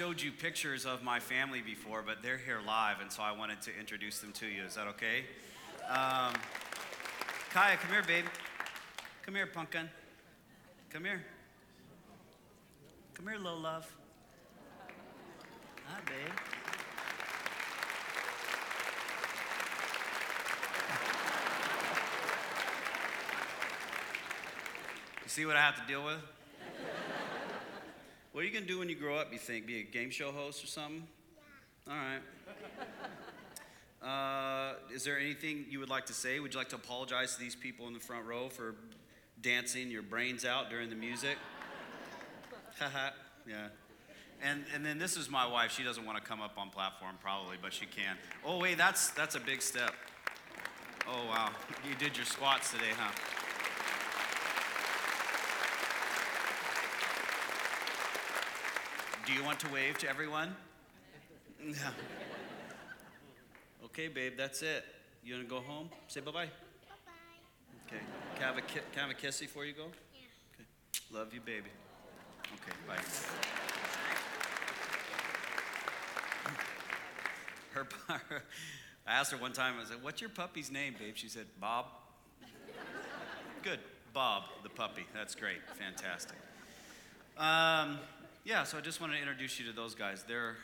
Showed you pictures of my family before, but they're here live, and so I wanted to introduce them to you. Is that okay? Um, Kaya, come here, babe. Come here, pumpkin. Come here. Come here, little love. Hi, babe. You see what I have to deal with? What are you going to do when you grow up, you think? Be a game show host or something? Yeah. All right. Uh, is there anything you would like to say? Would you like to apologize to these people in the front row for dancing your brains out during the music? Haha, yeah. And, and then this is my wife. She doesn't want to come up on platform probably, but she can. Oh, wait, that's, that's a big step. Oh, wow. You did your squats today, huh? Do you want to wave to everyone? No. Okay, babe, that's it. You want to go home? Say bye bye. Bye bye. Okay. Can I have a, ki- can I have a kissy before you go? Yeah. Okay. Love you, baby. Okay, bye. Her, I asked her one time, I said, What's your puppy's name, babe? She said, Bob. Good. Bob, the puppy. That's great. Fantastic. Um, yeah, so I just want to introduce you to those guys. They're,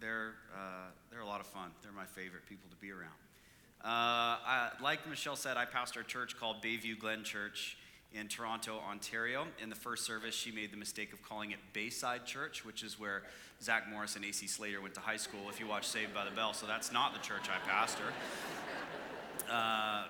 they're, uh, they're a lot of fun. They're my favorite people to be around. Uh, I, like Michelle said, I pastor a church called Bayview Glen Church in Toronto, Ontario. In the first service, she made the mistake of calling it Bayside Church, which is where Zach Morris and AC Slater went to high school. If you watch Saved by the Bell, so that's not the church I pastor. Uh,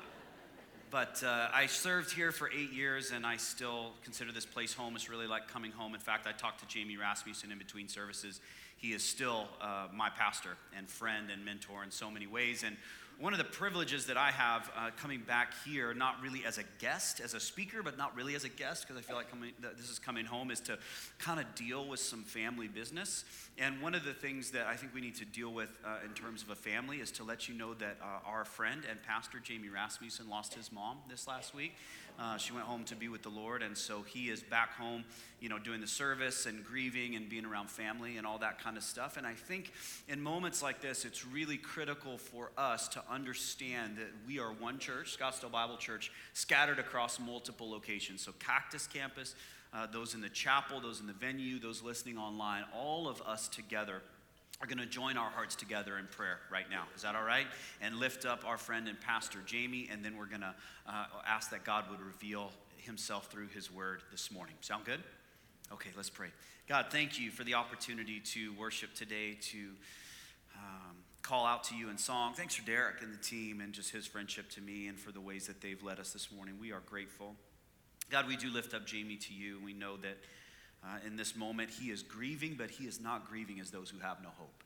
but uh, I served here for eight years, and I still consider this place home. It's really like coming home. In fact, I talked to Jamie Rasmussen in between services. He is still uh, my pastor and friend and mentor in so many ways. And one of the privileges that I have uh, coming back here, not really as a guest, as a speaker, but not really as a guest, because I feel like coming, this is coming home, is to kind of deal with some family business. And one of the things that I think we need to deal with uh, in terms of a family is to let you know that uh, our friend and pastor Jamie Rasmussen lost his mom this last week. Uh, she went home to be with the Lord, and so he is back home, you know, doing the service and grieving and being around family and all that kind of stuff. And I think in moments like this, it's really critical for us to understand that we are one church, Scottsdale Bible Church, scattered across multiple locations. So, Cactus Campus, uh, those in the chapel, those in the venue, those listening online, all of us together are going to join our hearts together in prayer right now. Is that all right? And lift up our friend and pastor Jamie, and then we're going to uh, ask that God would reveal himself through his word this morning. Sound good? Okay, let's pray. God, thank you for the opportunity to worship today, to um, call out to you in song. Thanks for Derek and the team and just his friendship to me and for the ways that they've led us this morning. We are grateful. God, we do lift up Jamie to you, and we know that uh, in this moment he is grieving, but he is not grieving as those who have no hope.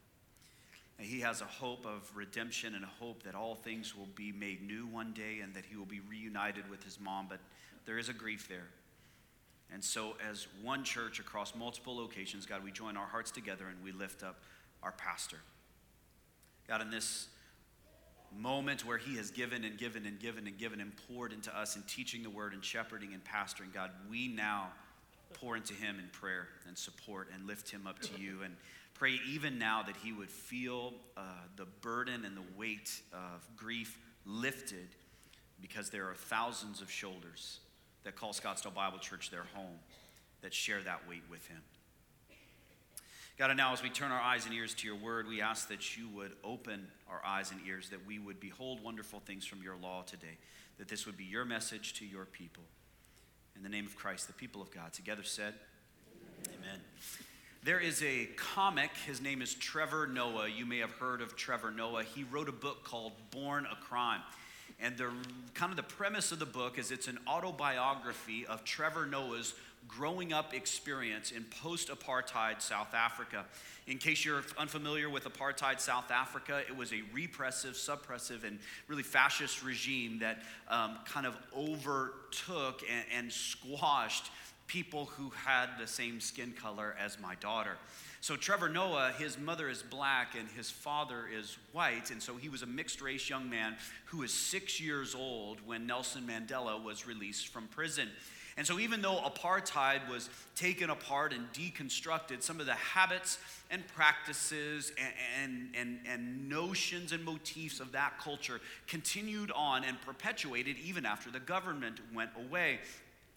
And he has a hope of redemption and a hope that all things will be made new one day and that he will be reunited with his mom, but there is a grief there. And so, as one church across multiple locations, God, we join our hearts together and we lift up our pastor. God, in this moment where he has given and given and given and given and poured into us in teaching the word and shepherding and pastoring, God, we now pour into him in prayer and support and lift him up to you and pray even now that he would feel uh, the burden and the weight of grief lifted because there are thousands of shoulders that call Scottsdale Bible Church their home that share that weight with him. God, and now as we turn our eyes and ears to your word, we ask that you would open our eyes and ears, that we would behold wonderful things from your law today, that this would be your message to your people. In the name of Christ, the people of God together said, Amen. There is a comic, his name is Trevor Noah. You may have heard of Trevor Noah. He wrote a book called Born a Crime. And the kind of the premise of the book is it's an autobiography of Trevor Noah's growing up experience in post apartheid South Africa. In case you're unfamiliar with apartheid South Africa, it was a repressive, suppressive, and really fascist regime that um, kind of overtook and, and squashed people who had the same skin color as my daughter. So, Trevor Noah, his mother is black and his father is white. And so he was a mixed race young man who was six years old when Nelson Mandela was released from prison. And so, even though apartheid was taken apart and deconstructed, some of the habits and practices and, and, and, and, notions and motifs of that culture continued on and perpetuated even after the government went away.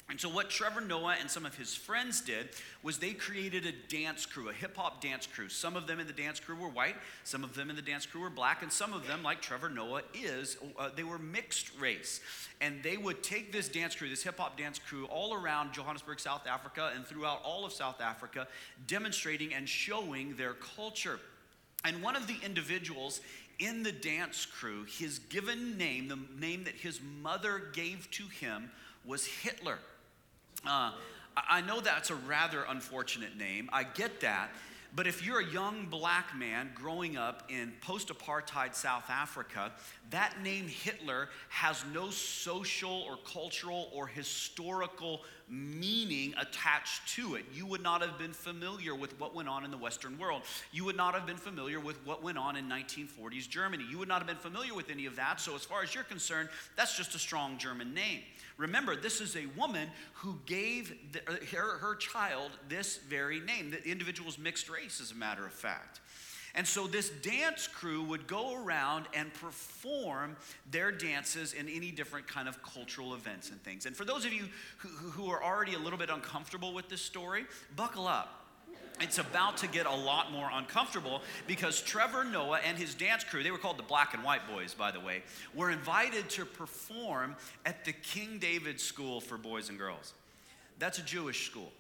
And so, what Trevor Noah and some of his friends did was they created a dance crew, a hip hop dance crew. Some of them in the dance crew were white, some of them in the dance crew were black, and some of them, like Trevor Noah is, uh, they were mixed race. And they would take this dance crew, this hip hop dance crew, all around Johannesburg, South Africa, and throughout all of South Africa, demonstrating and showing their culture. And one of the individuals in the dance crew, his given name, the name that his mother gave to him, was Hitler. Uh, I know that's a rather unfortunate name. I get that. But if you're a young black man growing up in post apartheid South Africa, that name Hitler has no social or cultural or historical meaning attached to it. You would not have been familiar with what went on in the Western world. You would not have been familiar with what went on in 1940s Germany. You would not have been familiar with any of that. So, as far as you're concerned, that's just a strong German name. Remember, this is a woman who gave the, her, her child this very name. The individual's mixed race, as a matter of fact. And so this dance crew would go around and perform their dances in any different kind of cultural events and things. And for those of you who, who are already a little bit uncomfortable with this story, buckle up it's about to get a lot more uncomfortable because Trevor Noah and his dance crew, they were called the Black and White Boys, by the way, were invited to perform at the King David School for Boys and Girls. That's a Jewish school.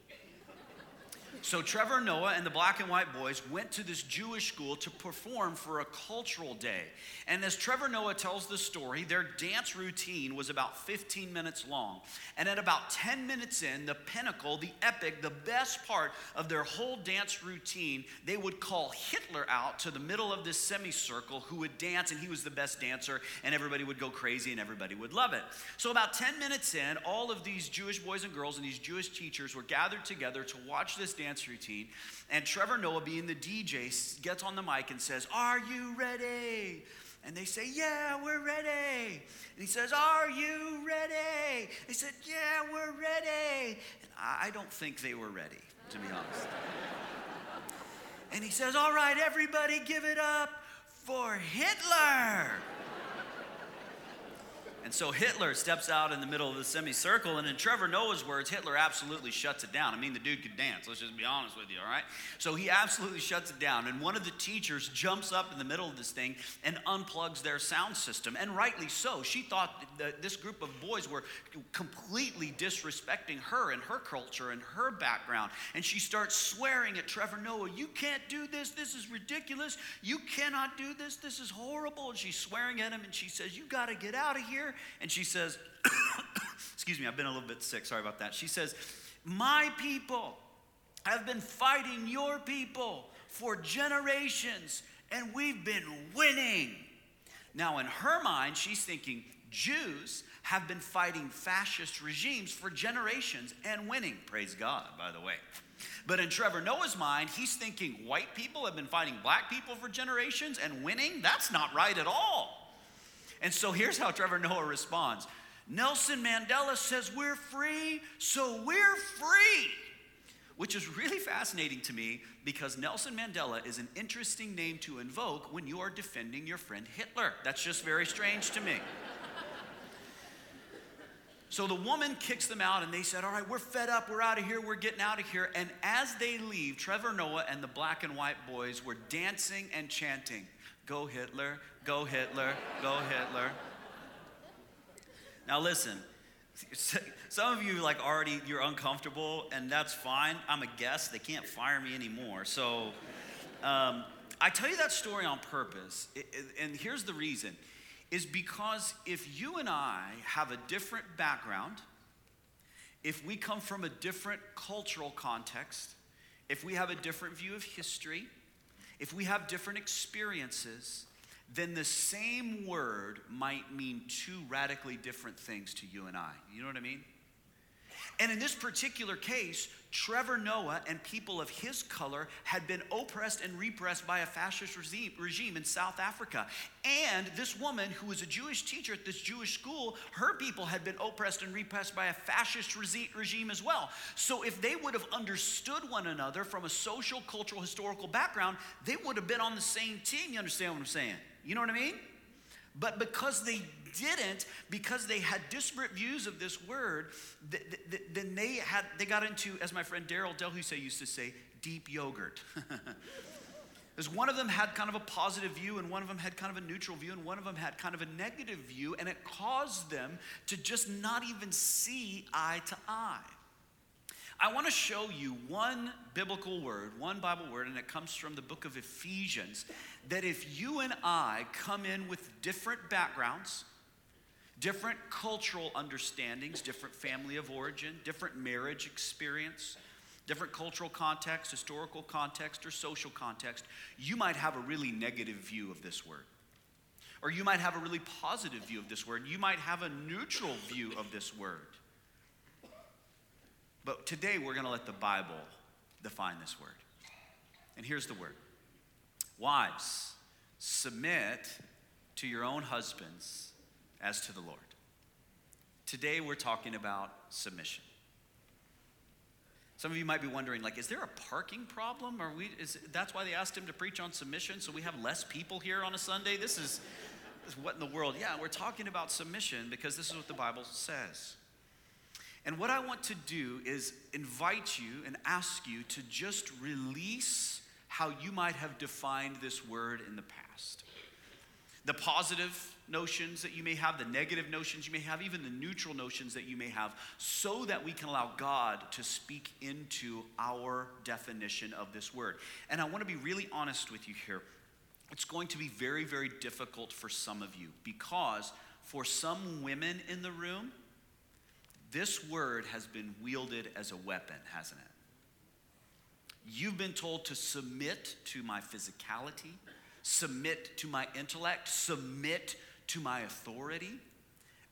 So Trevor Noah and the Black and White Boys went to this Jewish school to perform for a cultural day. And as Trevor Noah tells the story, their dance routine was about 15 minutes long. And at about 10 minutes in, the pinnacle, the epic, the best part of their whole dance routine, they would call Hitler out to the middle of this semicircle who would dance, and he was the best dancer, and everybody would go crazy and everybody would love it. So about 10 minutes in, all of these Jewish boys and girls and these Jewish teachers were gathered together to watch this dance dance routine. And Trevor Noah, being the DJ, gets on the mic and says, Are you ready? And they say, Yeah, we're ready. And he says, Are you ready? They said, Yeah, we're ready. And I don't think they were ready, to be honest. and he says, All right, everybody, give it up for Hitler. And so Hitler steps out in the middle of the semicircle, and in Trevor Noah's words, Hitler absolutely shuts it down. I mean, the dude could dance, let's just be honest with you, all right? So he absolutely shuts it down. And one of the teachers jumps up in the middle of this thing and unplugs their sound system, and rightly so. She thought that this group of boys were completely disrespecting her and her culture and her background. And she starts swearing at Trevor Noah, You can't do this, this is ridiculous, you cannot do this, this is horrible. And she's swearing at him, and she says, You gotta get out of here and she says, Excuse me, I've been a little bit sick. Sorry about that. She says, My people have been fighting your people for generations, and we've been winning. Now, in her mind, she's thinking, Jews have been fighting fascist regimes for generations and winning. Praise God, by the way. But in Trevor Noah's mind, he's thinking white people have been fighting black people for generations and winning? That's not right at all. And so here's how Trevor Noah responds Nelson Mandela says we're free, so we're free. Which is really fascinating to me because Nelson Mandela is an interesting name to invoke when you are defending your friend Hitler. That's just very strange to me. So the woman kicks them out, and they said, All right, we're fed up. We're out of here. We're getting out of here. And as they leave, Trevor Noah and the black and white boys were dancing and chanting, Go Hitler, go Hitler, go Hitler. Now listen, some of you like already you're uncomfortable, and that's fine. I'm a guest; they can't fire me anymore. So, um, I tell you that story on purpose, and here's the reason: is because if you and I have a different background, if we come from a different cultural context, if we have a different view of history, if we have different experiences, then the same word might mean two radically different things to you and I. You know what I mean? And in this particular case, Trevor Noah and people of his color had been oppressed and repressed by a fascist regime in South Africa. And this woman, who was a Jewish teacher at this Jewish school, her people had been oppressed and repressed by a fascist regime as well. So if they would have understood one another from a social, cultural, historical background, they would have been on the same team. You understand what I'm saying? You know what I mean? But because they didn't, because they had disparate views of this word, th- th- then they had they got into, as my friend Daryl Delhuse used to say, deep yogurt. Because one of them had kind of a positive view, and one of them had kind of a neutral view, and one of them had kind of a negative view, and it caused them to just not even see eye to eye. I want to show you one biblical word, one Bible word, and it comes from the book of Ephesians. That if you and I come in with different backgrounds, different cultural understandings, different family of origin, different marriage experience, different cultural context, historical context, or social context, you might have a really negative view of this word. Or you might have a really positive view of this word. You might have a neutral view of this word. But today we're going to let the Bible define this word. And here's the word Wives, submit to your own husbands as to the Lord. Today we're talking about submission. Some of you might be wondering, like, is there a parking problem? Are we? Is that's why they asked him to preach on submission, so we have less people here on a Sunday? This is, this is what in the world? Yeah, we're talking about submission because this is what the Bible says. And what I want to do is invite you and ask you to just release how you might have defined this word in the past. The positive notions that you may have, the negative notions you may have, even the neutral notions that you may have, so that we can allow God to speak into our definition of this word. And I want to be really honest with you here. It's going to be very, very difficult for some of you because for some women in the room, this word has been wielded as a weapon, hasn't it? You've been told to submit to my physicality, submit to my intellect, submit to my authority.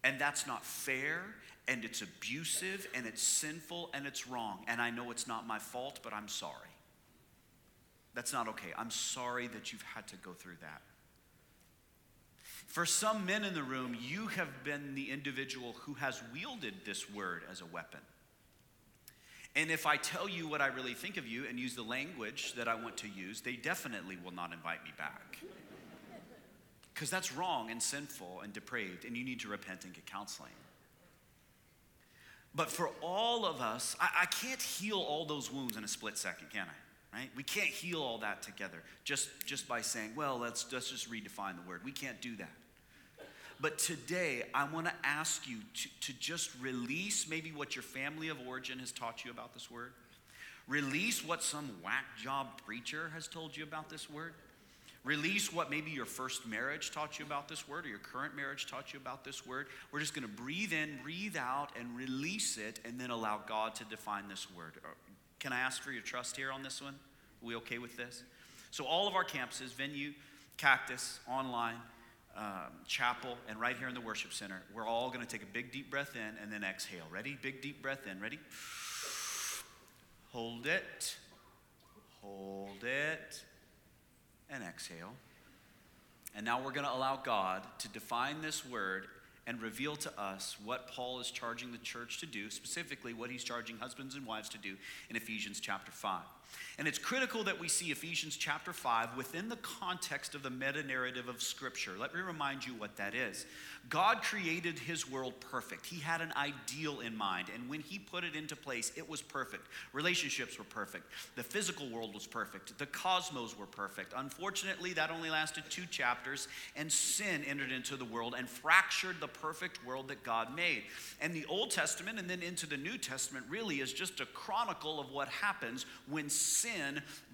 And that's not fair, and it's abusive, and it's sinful, and it's wrong. And I know it's not my fault, but I'm sorry. That's not okay. I'm sorry that you've had to go through that. For some men in the room, you have been the individual who has wielded this word as a weapon. And if I tell you what I really think of you and use the language that I want to use, they definitely will not invite me back. Because that's wrong and sinful and depraved, and you need to repent and get counseling. But for all of us, I, I can't heal all those wounds in a split second, can I? Right? We can't heal all that together just, just by saying, well, let's, let's just redefine the word. We can't do that. But today, I want to ask you to, to just release maybe what your family of origin has taught you about this word. Release what some whack job preacher has told you about this word. Release what maybe your first marriage taught you about this word or your current marriage taught you about this word. We're just going to breathe in, breathe out, and release it, and then allow God to define this word. Uh, Can I ask for your trust here on this one? Are we okay with this? So, all of our campuses, venue, cactus, online, um, chapel, and right here in the worship center, we're all going to take a big deep breath in and then exhale. Ready? Big deep breath in. Ready? Hold it. Hold it. And exhale. And now we're going to allow God to define this word and reveal to us what Paul is charging the church to do, specifically what he's charging husbands and wives to do in Ephesians chapter 5. And it's critical that we see Ephesians chapter 5 within the context of the meta narrative of Scripture. Let me remind you what that is. God created his world perfect. He had an ideal in mind, and when he put it into place, it was perfect. Relationships were perfect. The physical world was perfect. The cosmos were perfect. Unfortunately, that only lasted two chapters, and sin entered into the world and fractured the perfect world that God made. And the Old Testament and then into the New Testament really is just a chronicle of what happens when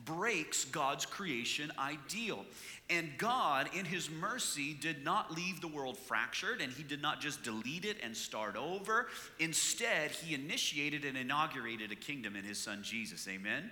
breaks God's creation ideal. And God, in His mercy, did not leave the world fractured and He did not just delete it and start over. Instead, He initiated and inaugurated a kingdom in His Son Jesus. Amen?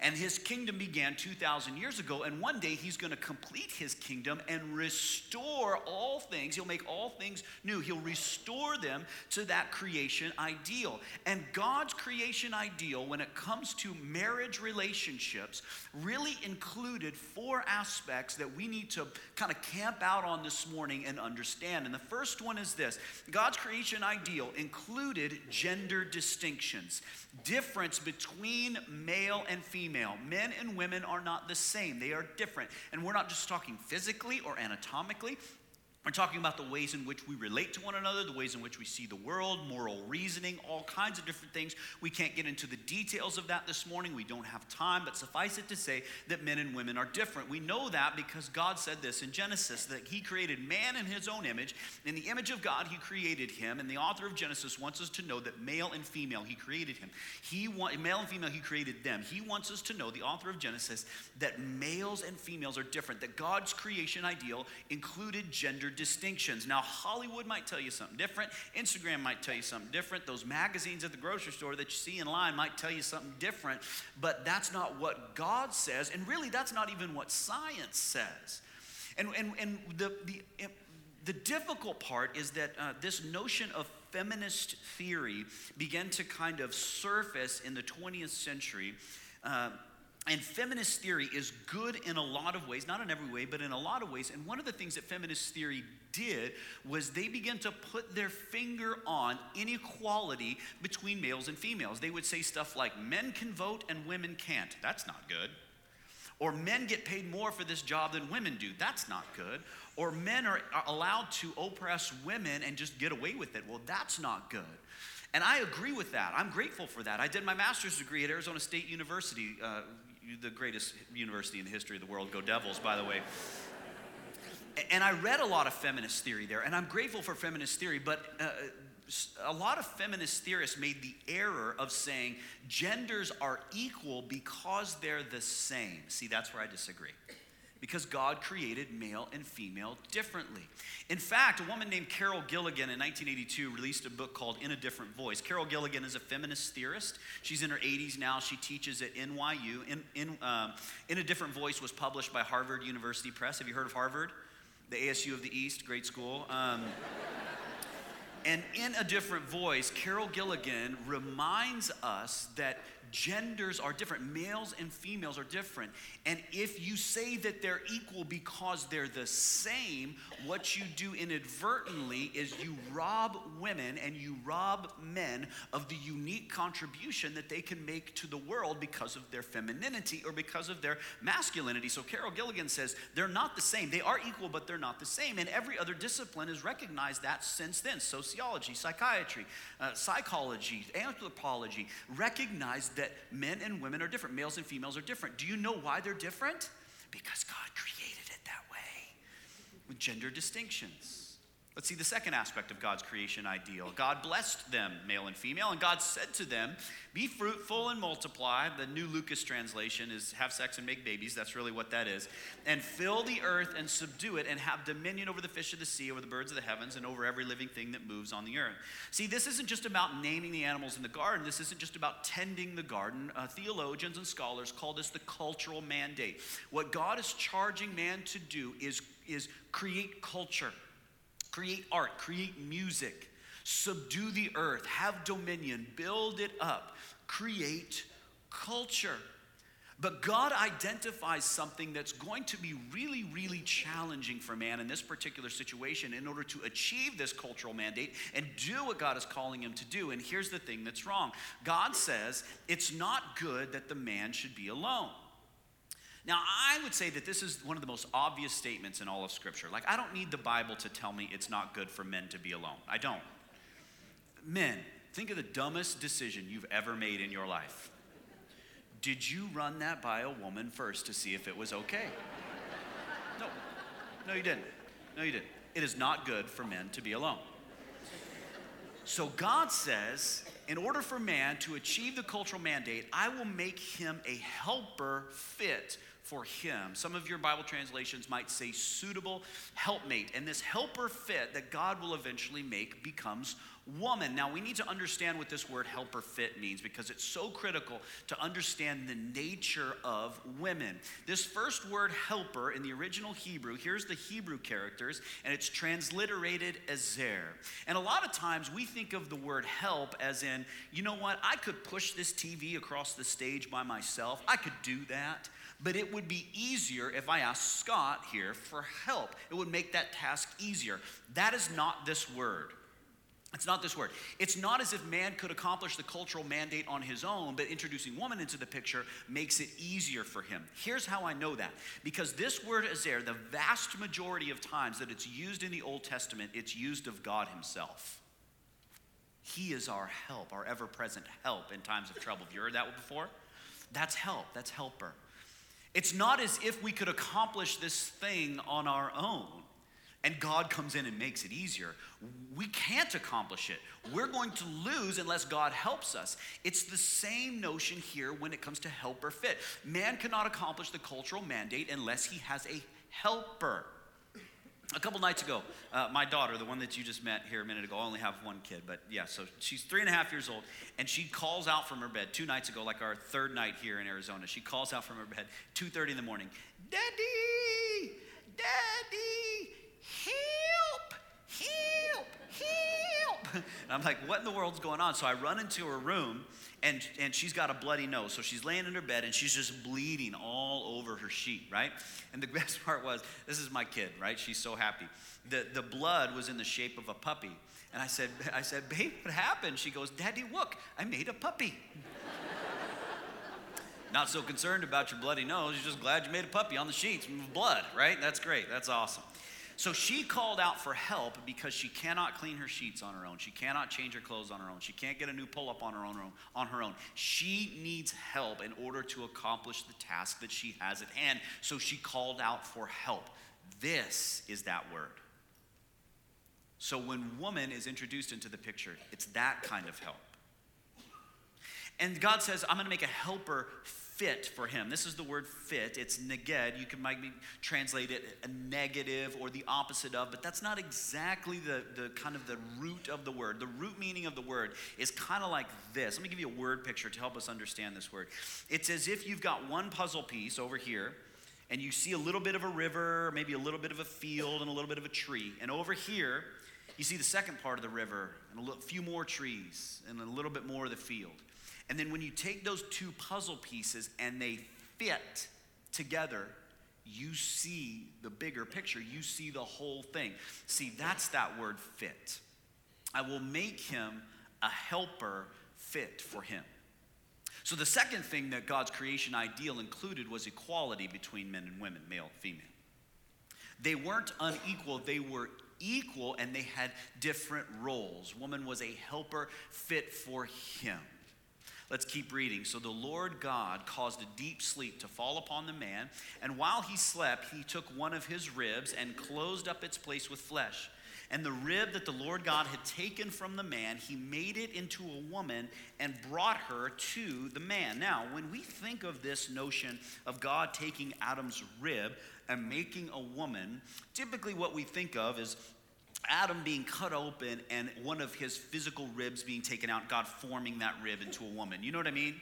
And his kingdom began 2,000 years ago. And one day he's going to complete his kingdom and restore all things. He'll make all things new. He'll restore them to that creation ideal. And God's creation ideal, when it comes to marriage relationships, really included four aspects that we need to kind of camp out on this morning and understand. And the first one is this God's creation ideal included gender distinctions, difference between male and female. Men and women are not the same, they are different. And we're not just talking physically or anatomically, we're talking about the ways in which we relate to one another, the ways in which we see the world, moral reasoning, all kinds of different things. We can't get into the details of that this morning. We don't have time, but suffice it to say that men and women are different. We know that because God said this in Genesis that He created man in His own image. In the image of God, He created him. And the author of Genesis wants us to know that male and female, He created him. He male and female, He created them. He wants us to know, the author of Genesis, that males and females are different, that God's creation ideal included gender distinctions. Now, Hollywood might tell you something different. Instagram might tell you something different. Those magazines at the grocery store that you see in line might tell you something different. But that's not what God says. And really, that's not even what science says. And, and, and the, the, the difficult part is that uh, this notion of feminist theory began to kind of surface in the 20th century. Uh, and feminist theory is good in a lot of ways, not in every way, but in a lot of ways. And one of the things that feminist theory did was they began to put their finger on inequality between males and females. They would say stuff like men can vote and women can't. That's not good. Or men get paid more for this job than women do. That's not good. Or men are, are allowed to oppress women and just get away with it. Well, that's not good. And I agree with that. I'm grateful for that. I did my master's degree at Arizona State University, uh, the greatest university in the history of the world. Go Devils, by the way. And I read a lot of feminist theory there, and I'm grateful for feminist theory, but uh, a lot of feminist theorists made the error of saying genders are equal because they're the same. See, that's where I disagree because God created male and female differently. In fact, a woman named Carol Gilligan in 1982 released a book called In a Different Voice. Carol Gilligan is a feminist theorist. She's in her 80s now. She teaches at NYU. In, in, um, in a Different Voice was published by Harvard University Press. Have you heard of Harvard? The ASU of the East, great school. Um, and in a different voice, Carol Gilligan reminds us that genders are different. Males and females are different. And if you say that they're equal because they're the same, what you do inadvertently is you rob women and you rob men of the unique contribution that they can make to the world because of their femininity or because of their masculinity. So Carol Gilligan says they're not the same. They are equal, but they're not the same. And every other discipline has recognized that since then. Sociology, psychiatry, uh, psychology, anthropology recognize that men and women are different, males and females are different. Do you know why they're different? Because God created it that way with gender distinctions. Let's see the second aspect of God's creation ideal. God blessed them, male and female, and God said to them, Be fruitful and multiply. The new Lucas translation is have sex and make babies. That's really what that is. And fill the earth and subdue it, and have dominion over the fish of the sea, over the birds of the heavens, and over every living thing that moves on the earth. See, this isn't just about naming the animals in the garden, this isn't just about tending the garden. Uh, theologians and scholars call this the cultural mandate. What God is charging man to do is, is create culture create art, create music, subdue the earth, have dominion, build it up, create culture. But God identifies something that's going to be really, really challenging for man in this particular situation in order to achieve this cultural mandate and do what God is calling him to do. And here's the thing that's wrong God says it's not good that the man should be alone. Now, I would say that this is one of the most obvious statements in all of Scripture. Like, I don't need the Bible to tell me it's not good for men to be alone. I don't. Men, think of the dumbest decision you've ever made in your life. Did you run that by a woman first to see if it was okay? No. No, you didn't. No, you didn't. It is not good for men to be alone. So God says, in order for man to achieve the cultural mandate, I will make him a helper fit for him. Some of your Bible translations might say suitable helpmate. And this helper fit that God will eventually make becomes woman. Now, we need to understand what this word helper fit means because it's so critical to understand the nature of women. This first word helper in the original Hebrew, here's the Hebrew characters, and it's transliterated as ezer. And a lot of times we think of the word help as in, you know what, I could push this TV across the stage by myself, I could do that. But it would be easier if I asked Scott here for help. It would make that task easier. That is not this word. It's not this word. It's not as if man could accomplish the cultural mandate on his own, but introducing woman into the picture makes it easier for him. Here's how I know that. Because this word is there, the vast majority of times that it's used in the Old Testament, it's used of God Himself. He is our help, our ever present help in times of trouble. Have you heard that before? That's help, that's helper. It's not as if we could accomplish this thing on our own and God comes in and makes it easier. We can't accomplish it. We're going to lose unless God helps us. It's the same notion here when it comes to helper fit. Man cannot accomplish the cultural mandate unless he has a helper. A couple nights ago, uh, my daughter, the one that you just met here a minute ago, I only have one kid, but yeah, so she's three and a half years old, and she calls out from her bed two nights ago, like our third night here in Arizona. She calls out from her bed, 2:30 in the morning, Daddy, Daddy, help, help, help. And I'm like, what in the world's going on? So I run into her room and, and she's got a bloody nose. So she's laying in her bed and she's just bleeding all over her sheet, right? And the best part was, this is my kid, right? She's so happy. The, the blood was in the shape of a puppy. And I said, I said, babe, what happened? She goes, Daddy, look, I made a puppy. Not so concerned about your bloody nose. You're just glad you made a puppy on the sheets with blood, right? That's great. That's awesome. So she called out for help because she cannot clean her sheets on her own. She cannot change her clothes on her own. She can't get a new pull-up on her own on her own. She needs help in order to accomplish the task that she has at hand. So she called out for help. This is that word. So when woman is introduced into the picture, it's that kind of help. And God says, I'm going to make a helper fit for him. This is the word fit. It's neged. You can maybe translate it a negative or the opposite of, but that's not exactly the, the kind of the root of the word. The root meaning of the word is kind of like this. Let me give you a word picture to help us understand this word. It's as if you've got one puzzle piece over here, and you see a little bit of a river, maybe a little bit of a field, and a little bit of a tree. And over here, you see the second part of the river, and a few more trees, and a little bit more of the field. And then when you take those two puzzle pieces and they fit together, you see the bigger picture. You see the whole thing. See, that's that word fit. I will make him a helper fit for him. So, the second thing that God's creation ideal included was equality between men and women, male and female. They weren't unequal, they were equal and they had different roles. Woman was a helper fit for him. Let's keep reading. So the Lord God caused a deep sleep to fall upon the man, and while he slept, he took one of his ribs and closed up its place with flesh. And the rib that the Lord God had taken from the man, he made it into a woman and brought her to the man. Now, when we think of this notion of God taking Adam's rib and making a woman, typically what we think of is Adam being cut open and one of his physical ribs being taken out, God forming that rib into a woman. You know what I mean?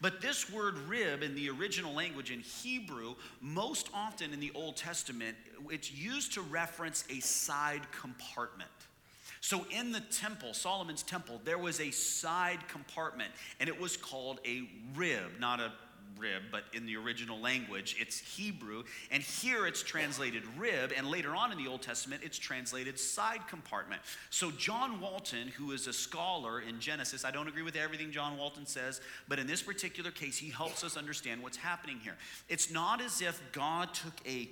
But this word rib in the original language in Hebrew, most often in the Old Testament, it's used to reference a side compartment. So in the temple, Solomon's temple, there was a side compartment, and it was called a rib, not a rib, but in the original language, it's Hebrew. And here it's translated rib, and later on in the Old Testament, it's translated side compartment. So, John Walton, who is a scholar in Genesis, I don't agree with everything John Walton says, but in this particular case, he helps us understand what's happening here. It's not as if God took a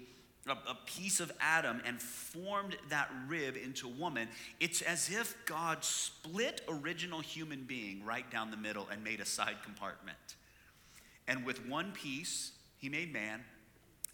a, piece of Adam and formed that rib into woman, it's as if God split original human being right down the middle and made a side compartment. And with one piece, he made man,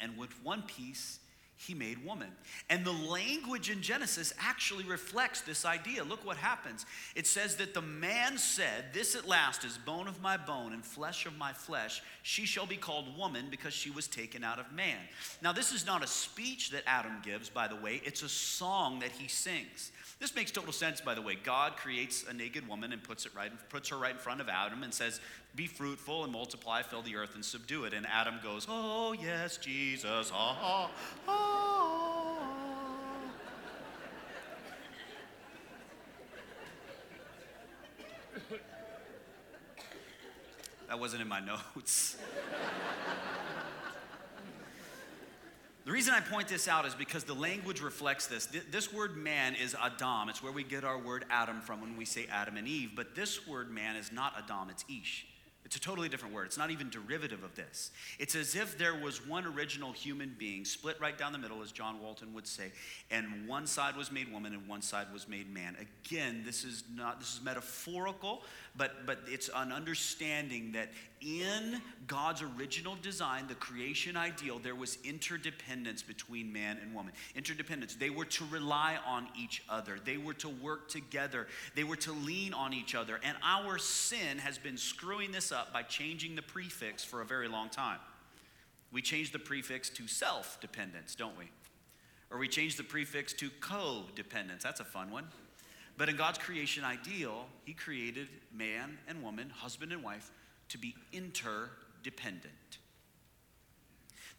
and with one piece, he made woman. And the language in Genesis actually reflects this idea. Look what happens. It says that the man said, This at last is bone of my bone and flesh of my flesh. She shall be called woman because she was taken out of man. Now, this is not a speech that Adam gives, by the way, it's a song that he sings. This makes total sense, by the way. God creates a naked woman and puts, it right, puts her right in front of Adam and says, Be fruitful and multiply, fill the earth and subdue it. And Adam goes, Oh, yes, Jesus. Ah, ah. That wasn't in my notes. The reason I point this out is because the language reflects this. This word man is Adam. It's where we get our word Adam from when we say Adam and Eve. But this word man is not Adam, it's Ish. It's a totally different word. It's not even derivative of this. It's as if there was one original human being split right down the middle, as John Walton would say, and one side was made woman and one side was made man. Again, this is not this is metaphorical, but but it's an understanding that in God's original design, the creation ideal, there was interdependence between man and woman. Interdependence. They were to rely on each other. They were to work together. They were to lean on each other. And our sin has been screwing this up by changing the prefix for a very long time. We change the prefix to self dependence, don't we? Or we change the prefix to co-dependence. That's a fun one. But in God's creation ideal, He created man and woman, husband and wife, to be interdependent.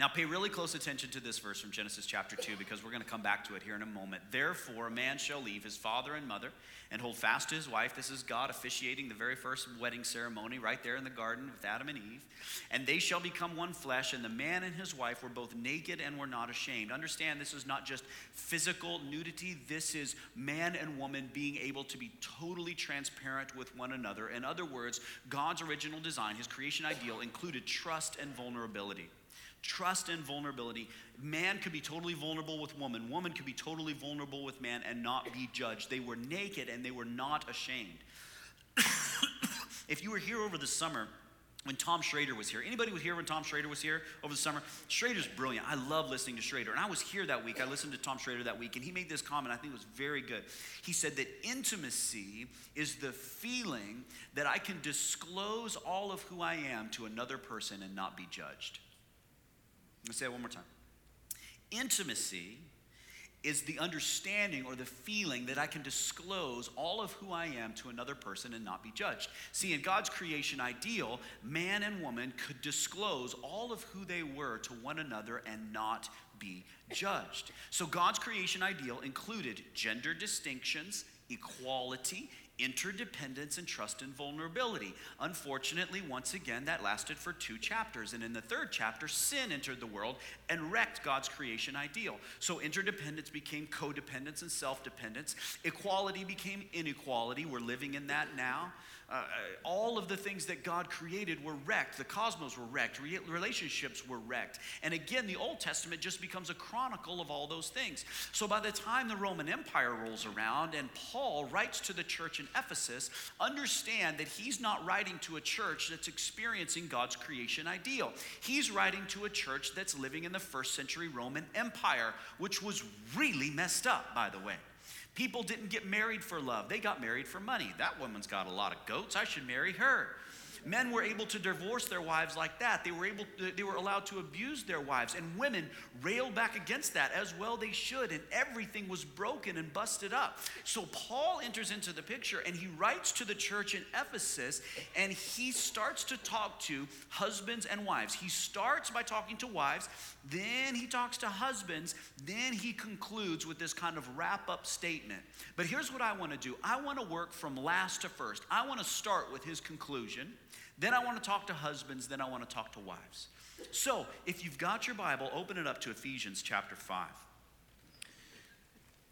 Now, pay really close attention to this verse from Genesis chapter 2 because we're going to come back to it here in a moment. Therefore, a man shall leave his father and mother and hold fast to his wife. This is God officiating the very first wedding ceremony right there in the garden with Adam and Eve. And they shall become one flesh, and the man and his wife were both naked and were not ashamed. Understand, this is not just physical nudity, this is man and woman being able to be totally transparent with one another. In other words, God's original design, his creation ideal, included trust and vulnerability trust and vulnerability. Man could be totally vulnerable with woman, woman could be totally vulnerable with man and not be judged. They were naked and they were not ashamed. if you were here over the summer, when Tom Schrader was here. Anybody was here when Tom Schrader was here over the summer? Schrader's brilliant. I love listening to Schrader. And I was here that week. I listened to Tom Schrader that week, and he made this comment I think it was very good. He said that intimacy is the feeling that I can disclose all of who I am to another person and not be judged. Let's say it one more time. Intimacy is the understanding or the feeling that I can disclose all of who I am to another person and not be judged. See, in God's creation ideal, man and woman could disclose all of who they were to one another and not be judged. So, God's creation ideal included gender distinctions, equality, interdependence and trust and vulnerability. Unfortunately, once again, that lasted for two chapters. And in the third chapter, sin entered the world and wrecked God's creation ideal. So interdependence became codependence and self dependence. Equality became inequality. We're living in that now. Uh, uh, all of the things that God created were wrecked. The cosmos were wrecked. Re- relationships were wrecked. And again, the Old Testament just becomes a chronicle of all those things. So by the time the Roman Empire rolls around and Paul writes to the church in Ephesus, understand that he's not writing to a church that's experiencing God's creation ideal. He's writing to a church that's living in the first century Roman Empire, which was really messed up, by the way. People didn't get married for love, they got married for money. That woman's got a lot of goats. I should marry her. Men were able to divorce their wives like that. They were able to, they were allowed to abuse their wives and women railed back against that as well they should and everything was broken and busted up. So Paul enters into the picture and he writes to the church in Ephesus and he starts to talk to husbands and wives. He starts by talking to wives, then he talks to husbands, then he concludes with this kind of wrap up statement. But here's what I want to do. I want to work from last to first. I want to start with his conclusion. Then I want to talk to husbands, then I want to talk to wives. So, if you've got your Bible, open it up to Ephesians chapter 5.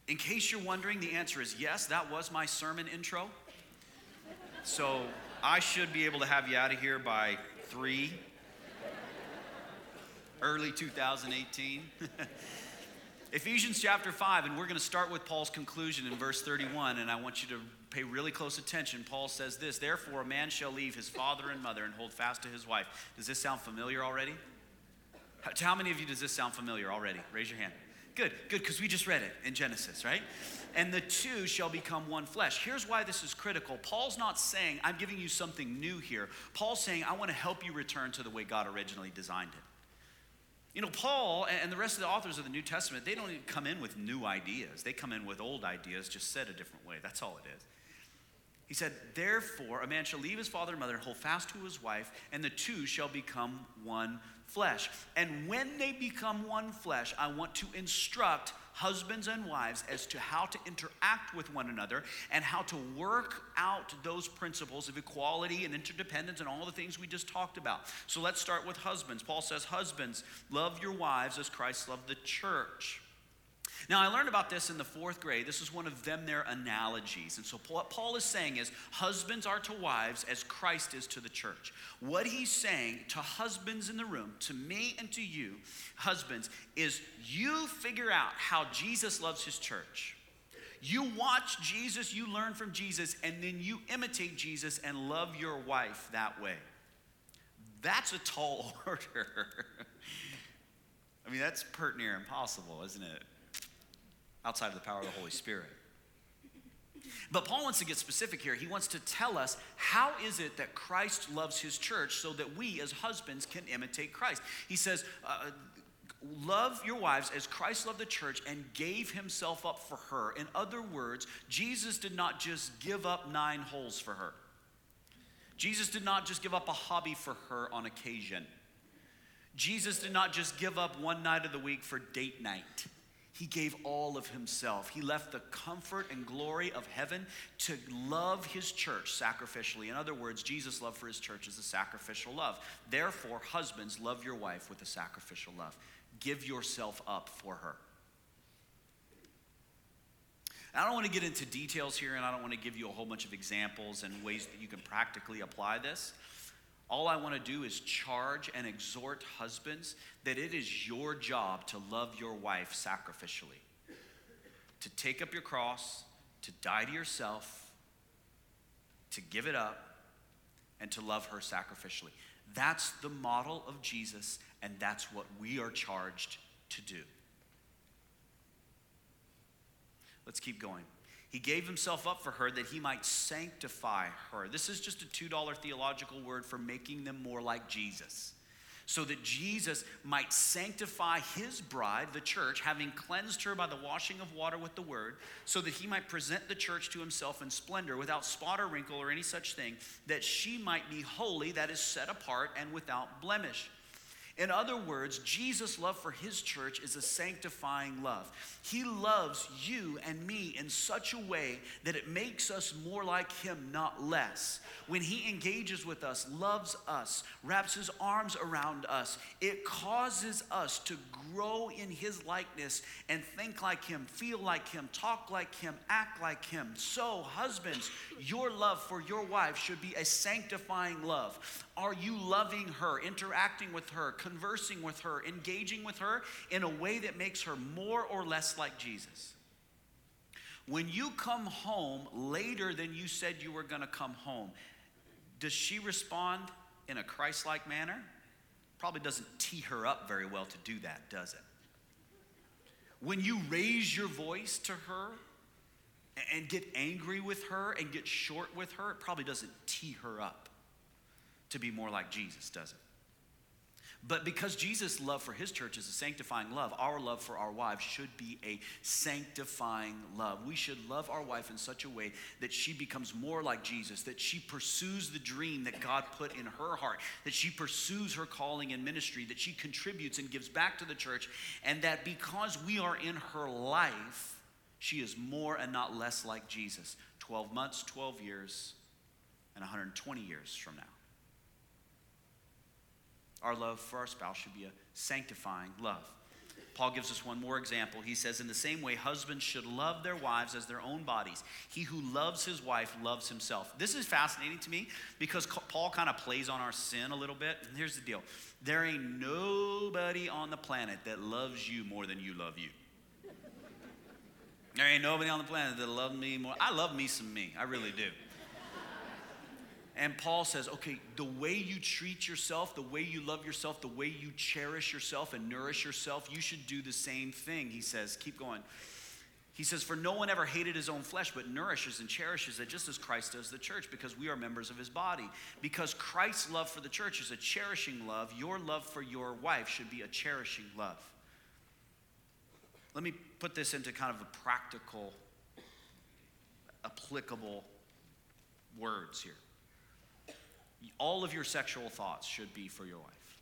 In case you're wondering, the answer is yes, that was my sermon intro. So, I should be able to have you out of here by 3 early 2018. Ephesians chapter 5, and we're going to start with Paul's conclusion in verse 31, and I want you to pay really close attention. Paul says this Therefore, a man shall leave his father and mother and hold fast to his wife. Does this sound familiar already? To how many of you does this sound familiar already? Raise your hand. Good, good, because we just read it in Genesis, right? And the two shall become one flesh. Here's why this is critical. Paul's not saying, I'm giving you something new here. Paul's saying, I want to help you return to the way God originally designed it. You know, Paul and the rest of the authors of the New Testament, they don't even come in with new ideas. They come in with old ideas, just said a different way. That's all it is. He said, Therefore, a man shall leave his father and mother and hold fast to his wife, and the two shall become one flesh. And when they become one flesh, I want to instruct husbands and wives as to how to interact with one another and how to work out those principles of equality and interdependence and all the things we just talked about. So let's start with husbands. Paul says, Husbands, love your wives as Christ loved the church. Now, I learned about this in the fourth grade. This is one of them, their analogies. And so, what Paul is saying is husbands are to wives as Christ is to the church. What he's saying to husbands in the room, to me and to you, husbands, is you figure out how Jesus loves his church. You watch Jesus, you learn from Jesus, and then you imitate Jesus and love your wife that way. That's a tall order. I mean, that's pert near impossible, isn't it? Outside of the power of the Holy Spirit. But Paul wants to get specific here. He wants to tell us how is it that Christ loves his church so that we as husbands can imitate Christ. He says, uh, Love your wives as Christ loved the church and gave himself up for her. In other words, Jesus did not just give up nine holes for her. Jesus did not just give up a hobby for her on occasion. Jesus did not just give up one night of the week for date night. He gave all of himself. He left the comfort and glory of heaven to love his church sacrificially. In other words, Jesus' love for his church is a sacrificial love. Therefore, husbands, love your wife with a sacrificial love. Give yourself up for her. I don't want to get into details here, and I don't want to give you a whole bunch of examples and ways that you can practically apply this. All I want to do is charge and exhort husbands that it is your job to love your wife sacrificially, to take up your cross, to die to yourself, to give it up, and to love her sacrificially. That's the model of Jesus, and that's what we are charged to do. Let's keep going. He gave himself up for her that he might sanctify her. This is just a $2 theological word for making them more like Jesus. So that Jesus might sanctify his bride, the church, having cleansed her by the washing of water with the word, so that he might present the church to himself in splendor, without spot or wrinkle or any such thing, that she might be holy, that is set apart, and without blemish. In other words, Jesus' love for his church is a sanctifying love. He loves you and me in such a way that it makes us more like him, not less. When he engages with us, loves us, wraps his arms around us, it causes us to grow in his likeness and think like him, feel like him, talk like him, act like him. So, husbands, your love for your wife should be a sanctifying love. Are you loving her, interacting with her, conversing with her, engaging with her in a way that makes her more or less like Jesus? When you come home later than you said you were going to come home, does she respond in a Christ like manner? Probably doesn't tee her up very well to do that, does it? When you raise your voice to her and get angry with her and get short with her, it probably doesn't tee her up to be more like Jesus, does it? But because Jesus' love for his church is a sanctifying love, our love for our wives should be a sanctifying love. We should love our wife in such a way that she becomes more like Jesus, that she pursues the dream that God put in her heart, that she pursues her calling in ministry, that she contributes and gives back to the church, and that because we are in her life, she is more and not less like Jesus. 12 months, 12 years, and 120 years from now. Our love for our spouse should be a sanctifying love. Paul gives us one more example. He says, In the same way, husbands should love their wives as their own bodies. He who loves his wife loves himself. This is fascinating to me because Paul kind of plays on our sin a little bit. And here's the deal there ain't nobody on the planet that loves you more than you love you. There ain't nobody on the planet that loves me more. I love me some me. I really do. And Paul says, okay, the way you treat yourself, the way you love yourself, the way you cherish yourself and nourish yourself, you should do the same thing. He says, keep going. He says, For no one ever hated his own flesh, but nourishes and cherishes it just as Christ does the church, because we are members of his body. Because Christ's love for the church is a cherishing love, your love for your wife should be a cherishing love. Let me put this into kind of a practical, applicable words here. All of your sexual thoughts should be for your wife.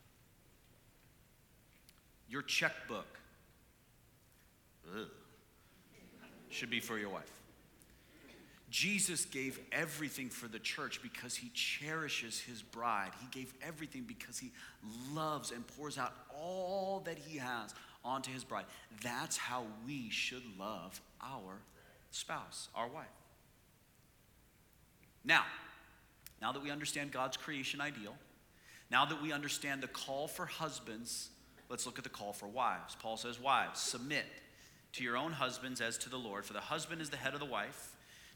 Your checkbook. Ugh should be for your wife. Jesus gave everything for the church because he cherishes his bride. He gave everything because he loves and pours out all that he has onto his bride. That's how we should love our spouse, our wife. Now, now that we understand God's creation ideal, now that we understand the call for husbands, let's look at the call for wives. Paul says, Wives, submit to your own husbands as to the Lord. For the husband is the head of the wife,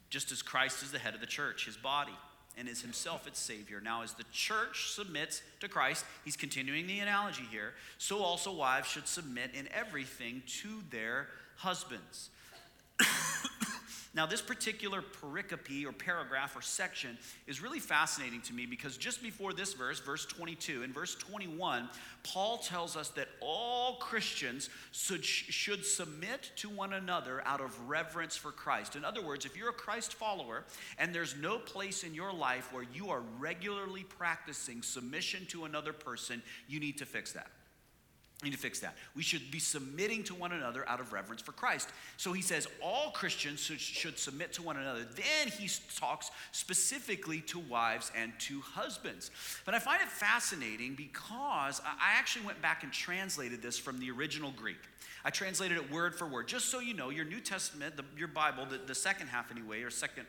just as Christ is the head of the church, his body, and is himself its Savior. Now, as the church submits to Christ, he's continuing the analogy here, so also wives should submit in everything to their husbands. Now, this particular pericope or paragraph or section is really fascinating to me because just before this verse, verse 22, in verse 21, Paul tells us that all Christians should, should submit to one another out of reverence for Christ. In other words, if you're a Christ follower and there's no place in your life where you are regularly practicing submission to another person, you need to fix that. We need to fix that. We should be submitting to one another out of reverence for Christ. So he says all Christians should, submit to one another. Then he talks specifically to wives and to husbands. But I find it fascinating because I actually went back and translated this from the original Greek. I translated it word for word. Just so you know, your New Testament, the, your Bible, the, the second half anyway, or second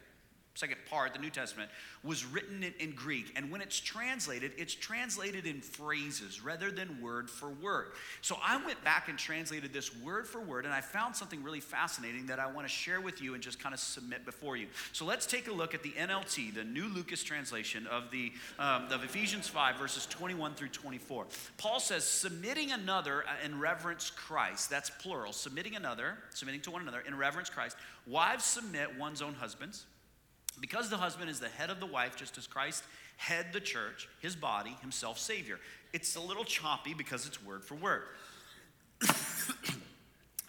second part, the New Testament, was written in, in, Greek. And when it's translated, it's translated in phrases rather than word for word. So I went back and translated this word for word, and I found something really fascinating that I want to share with you and just kind of submit before you. So let's take a look at the NLT, the New Lucas translation of, the, um, of Ephesians 5, verses 21 through 24. Paul says, submitting another in reverence Christ, that's plural, submitting another, submitting to one another in reverence Christ. Wives submit one's own husbands because the husband is the head of the wife, just as Christ head the church, his body, himself Savior. It's a little choppy because it's word for word.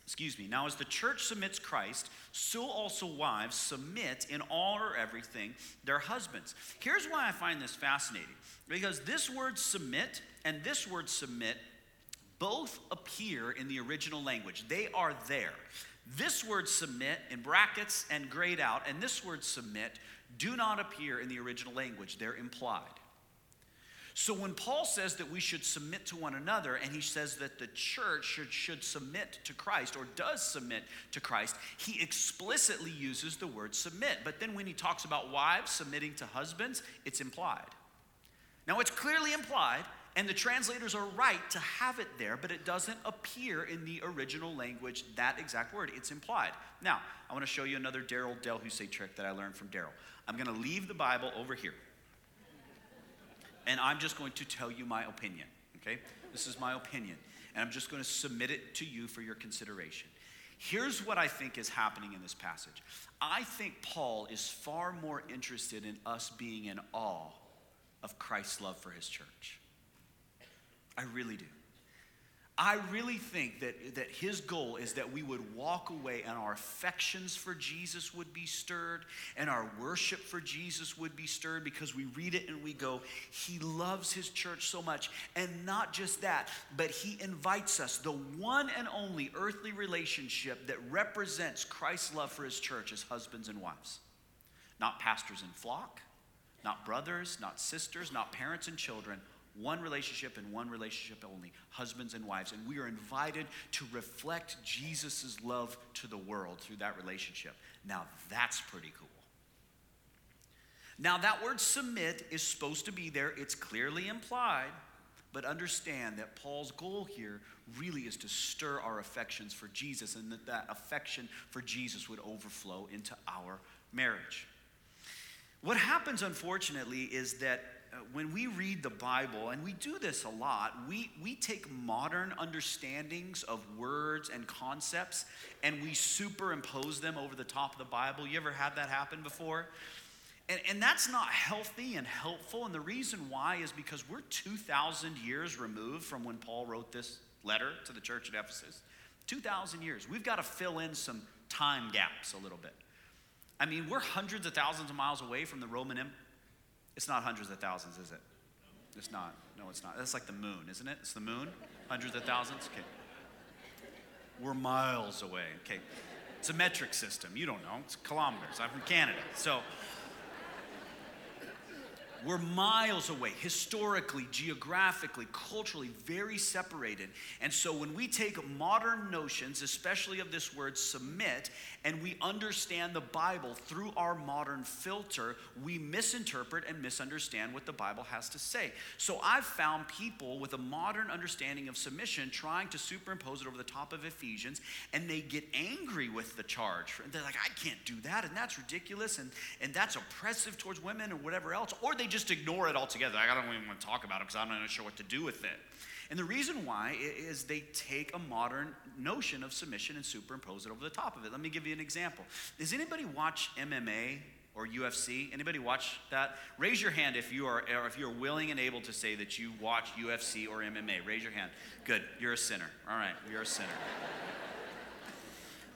Excuse me. Now, as the church submits Christ, so also wives submit in all or everything their husbands. Here's why I find this fascinating because this word submit and this word submit both appear in the original language, they are there. This word submit in brackets and grayed out, and this word submit do not appear in the original language. They're implied. So when Paul says that we should submit to one another, and he says that the church should, should submit to Christ or does submit to Christ, he explicitly uses the word submit. But then when he talks about wives submitting to husbands, it's implied. Now it's clearly implied, and the translators are right to have it there, but it doesn't appear in the original language, that exact word. It's implied. Now, I want to show you another Darryl DelHousaye trick that I learned from Darryl. I'm going to leave the Bible over here. And I'm just going to tell you my opinion, okay? This is my opinion. And I'm just going to submit it to you for your consideration. Here's what I think is happening in this passage I think Paul is far more interested in us being in awe of Christ's love for his church. I really do. I really think that, that his goal is that we would walk away and our affections for Jesus would be stirred and our worship for Jesus would be stirred because we read it and we go, He loves His church so much. And not just that, but He invites us, the one and only earthly relationship that represents Christ's love for His church as husbands and wives. Not pastors and flock, not brothers, not sisters, not parents and children one relationship and one relationship only husbands and wives. And we are invited to reflect Jesus' love to the world through that relationship. Now, that's pretty cool. Now, that word submit is supposed to be there, it's clearly implied. But understand that Paul's goal here really is to stir our affections for Jesus and that that affection for Jesus would overflow into our marriage. What happens, unfortunately, is that when we read the Bible, and we do this a lot, we, we take modern understandings of words and concepts and we superimpose them over the top of the Bible. You ever had that happen before? And, and that's not healthy and helpful. And the reason why is because we're 2,000 years removed from when Paul wrote this letter to the church at Ephesus. 2,000 years. We've got to fill in some time gaps a little bit. I mean, we're hundreds of thousands of miles away from the Roman Empire. It's not hundreds of thousands, is it? It's not. No, it's not. That's like the moon, isn't it? It's the moon? Hundreds of thousands? Okay. We're miles away. Okay. It's a metric system. You don't know. It's kilometers. I'm from Canada. So, we're miles away, historically, geographically, culturally, very separated. And so when we take modern notions, especially of this word submit, and we understand the Bible through our modern filter, we misinterpret and misunderstand what the Bible has to say. So I've found people with a modern understanding of submission trying to superimpose it over the top of Ephesians, and they get angry with the charge. They're like, I can't do that, and that's ridiculous, and, and that's oppressive towards women, or whatever else. Or they just ignore it altogether. I don't even want to talk about it because I'm not sure what to do with it. And the reason why is they take a modern notion of submission and superimpose it over the top of it. Let me give you an example. Does anybody watch MMA or UFC? Anybody watch that? Raise your hand if you are if you're willing and able to say that you watch UFC or MMA. Raise your hand. Good. You're a sinner. All right. You're a sinner.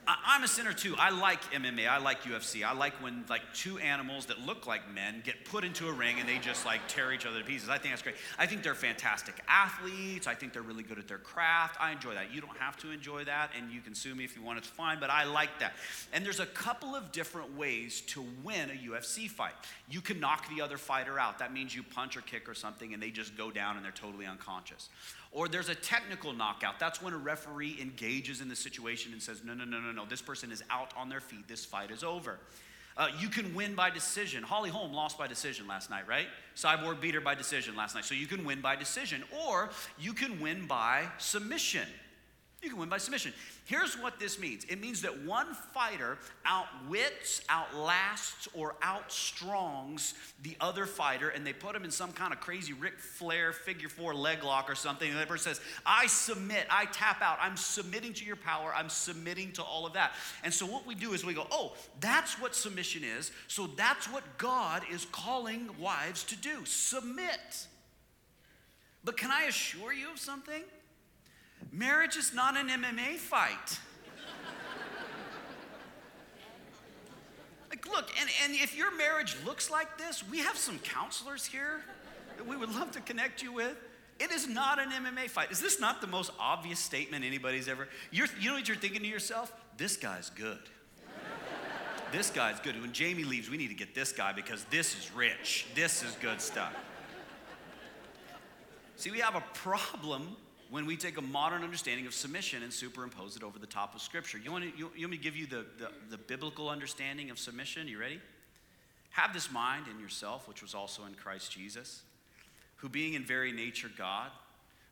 I, am a sinner too. I like MMA. I like UFC. I like when like two animals that look like men get put into a ring and they just like tear each other to pieces. I think that's great. I think they're fantastic athletes. I think they're really good at their craft. I enjoy that. You don't have to enjoy that, and you can sue me if you want. It's fine, but I like that. And there's a couple of different ways to win a UFC fight. You can knock the other fighter out. That means you punch or kick or something, and they just go down and they're totally unconscious. Or there's a technical knockout. That's when a referee engages in the situation and says, no, no, no, no, no, this person is out on their feet. This fight is over. Uh, you can win by decision. Holly Holm lost by decision last night, right? Cyborg beat her by decision last night. So you can win by decision. Or you can win by submission. You can win by submission. Here's what this means it means that one fighter outwits, outlasts, or outstrongs the other fighter, and they put him in some kind of crazy Ric Flair figure four leg lock or something. And the person says, I submit, I tap out, I'm submitting to your power, I'm submitting to all of that. And so what we do is we go, oh, that's what submission is. So that's what God is calling wives to do submit. But can I assure you of something? Marriage is not an MMA fight. like, look, and, and if your marriage looks like this, we have some counselors here that we would love to connect you with. It is not an MMA fight. Is this not the most obvious statement anybody's ever? You're, you know what you're thinking to yourself? This guy's good. this guy's good. When Jamie leaves, we need to get this guy because this is rich. This is good stuff. See, we have a problem when we take a modern understanding of submission and superimpose it over the top of Scripture. You want, to, you, you want me to give you the, the, the biblical understanding of submission? You ready? Have this mind in yourself, which was also in Christ Jesus, who being in very nature God,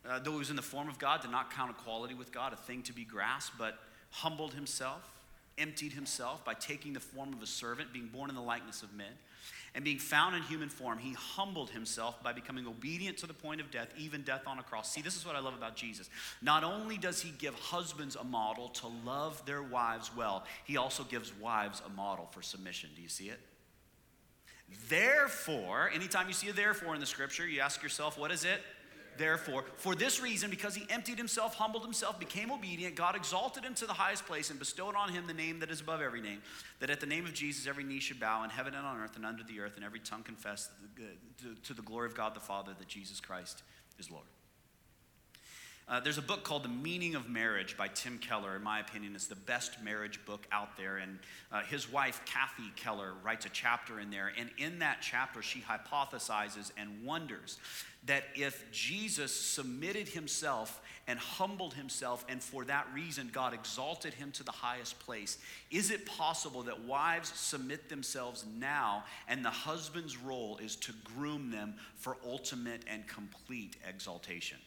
uh, though he was in the form of God, did not count equality with God a thing to be grasped, but humbled himself, emptied himself by taking the form of a servant, being born in the likeness of men and being found in human form, he humbled himself by becoming obedient to the point of death, even death on a cross. See, this is what I love about Jesus. Not only does he give husbands a model to love their wives well, he also gives wives a model for submission. Do you see it? Therefore, anytime you see a therefore in the scripture, you ask yourself, what is it? Therefore, for this reason, because he emptied himself, humbled himself, became obedient, God exalted him to the highest place and bestowed on him the name that is above every name, that at the name of Jesus every knee should bow in heaven and on earth and under the earth, and every tongue confess to the glory of God the Father that Jesus Christ is Lord. Uh, there's a book called The Meaning of Marriage by Tim Keller. In my opinion, it's the best marriage book out there. And uh, his wife, Kathy Keller, writes a chapter in there. And in that chapter, she hypothesizes and wonders that if Jesus submitted himself and humbled himself, and for that reason God exalted him to the highest place, is it possible that wives submit themselves now and the husband's role is to groom them for ultimate and complete exaltation?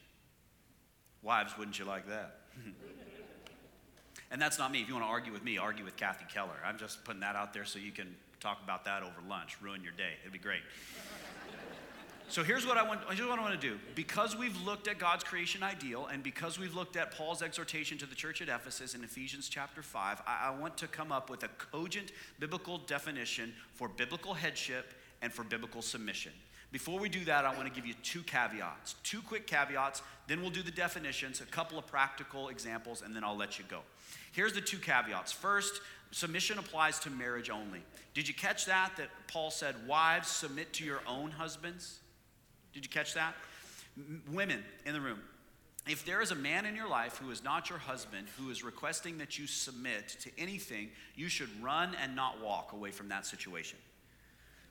Wives, wouldn't you like that? and that's not me. If you want to argue with me, argue with Kathy Keller. I'm just putting that out there so you can talk about that over lunch, ruin your day. It'd be great. So here's what I want, here's what I want to do. Because we've looked at God's creation ideal, and because we've looked at Paul's exhortation to the church at Ephesus in Ephesians chapter 5, I, I want to come up with a cogent biblical definition for biblical headship and for biblical submission. Before we do that, I want to give you two caveats. Two quick caveats, then we'll do the definitions, a couple of practical examples, and then I'll let you go. Here's the two caveats. First, submission applies to marriage only. Did you catch that? That Paul said, Wives, submit to your own husbands? Did you catch that? M- women in the room, if there is a man in your life who is not your husband, who is requesting that you submit to anything, you should run and not walk away from that situation.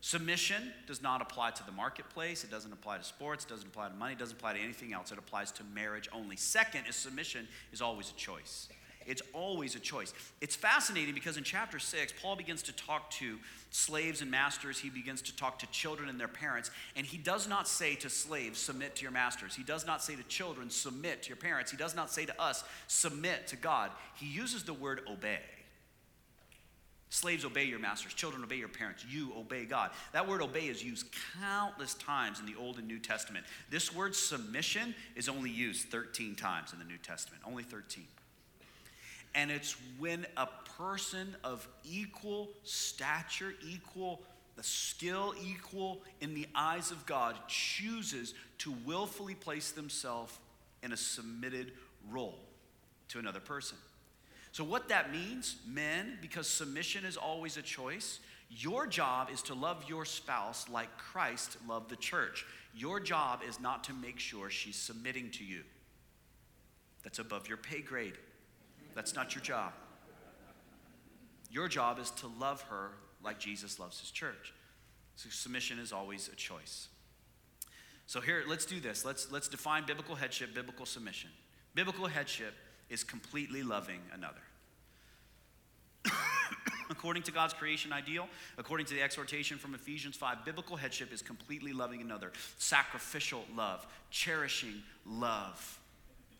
Submission does not apply to the marketplace, it doesn't apply to sports, it doesn't apply to money, it doesn't apply to anything else. It applies to marriage only. Second is submission is always a choice. It's always a choice. It's fascinating because in chapter 6, Paul begins to talk to slaves and masters. He begins to talk to children and their parents. And he does not say to slaves, submit to your masters. He does not say to children, submit to your parents. He does not say to us, submit to God. He uses the word obey. Slaves, obey your masters. Children, obey your parents. You obey God. That word obey is used countless times in the Old and New Testament. This word submission is only used 13 times in the New Testament. Only 13. And it's when a person of equal stature, equal the skill equal in the eyes of God chooses to willfully place themselves in a submitted role to another person. So, what that means, men, because submission is always a choice, your job is to love your spouse like Christ loved the church. Your job is not to make sure she's submitting to you. That's above your pay grade. That's not your job. Your job is to love her like Jesus loves his church. So submission is always a choice. So here, let's do this. Let's, let's define biblical headship, biblical submission. Biblical headship is completely loving another. according to God's creation ideal, according to the exhortation from Ephesians 5, biblical headship is completely loving another, sacrificial love, cherishing love,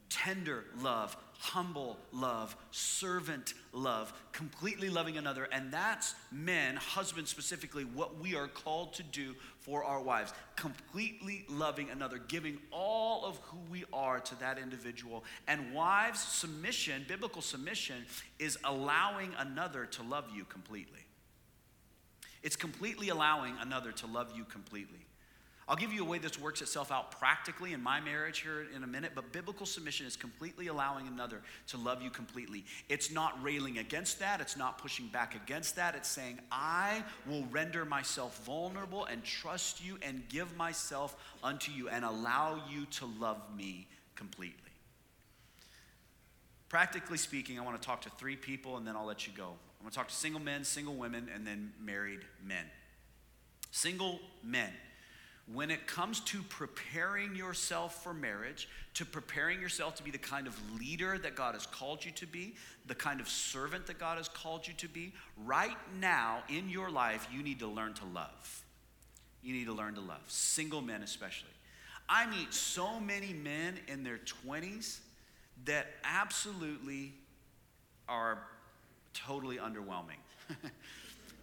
tender love, humble love, servant love, completely loving another. And that's men, husbands specifically, what we are called to do for our wives. Completely loving another, giving all of who we are to that individual. And wives, submission, biblical submission, is allowing another to love you completely. It's completely allowing another to love you completely. I'll give you a way this works itself out practically in my marriage here in a minute, but biblical submission is completely allowing another to love you completely. It's not railing against that, it's not pushing back against that. It's saying, I will render myself vulnerable and trust you and give myself unto you and allow you to love me completely. Practically speaking, I want to talk to three people and then I'll let you go. I want to talk to single men, single women, and then married men. Single men when it comes to preparing yourself for marriage, to preparing yourself to be the kind of leader that God has called you to be, the kind of servant that God has called you to be, right now in your life, you need to learn to love. You need to learn to love, single men especially. I meet so many men in their 20s that absolutely are totally underwhelming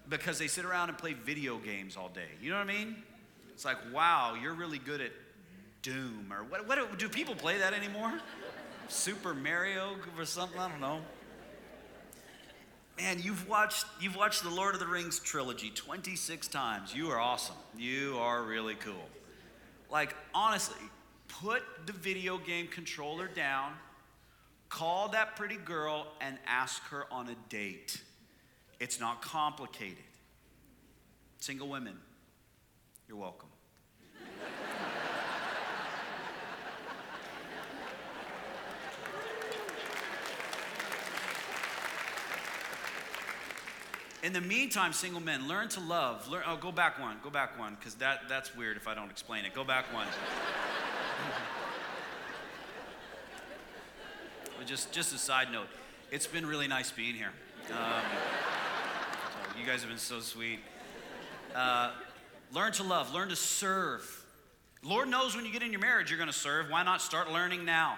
because they sit around and play video games all day. You know what I mean? It's like, wow, you're really good at Doom. Or what, what do people play that anymore? Super Mario or something? I don't know. Man, you've watched you've watched the Lord of the Rings trilogy 26 times. You are awesome. You are really cool. Like honestly, put the video game controller down, call that pretty girl and ask her on a date. It's not complicated. Single women, you're welcome. In the meantime, single men, learn to love. Learn, oh, go back one. Go back one, because that, that's weird if I don't explain it. Go back one. just, just a side note, it's been really nice being here. Um, so you guys have been so sweet. Uh, Learn to love, learn to serve. Lord knows when you get in your marriage you're going to serve. Why not start learning now?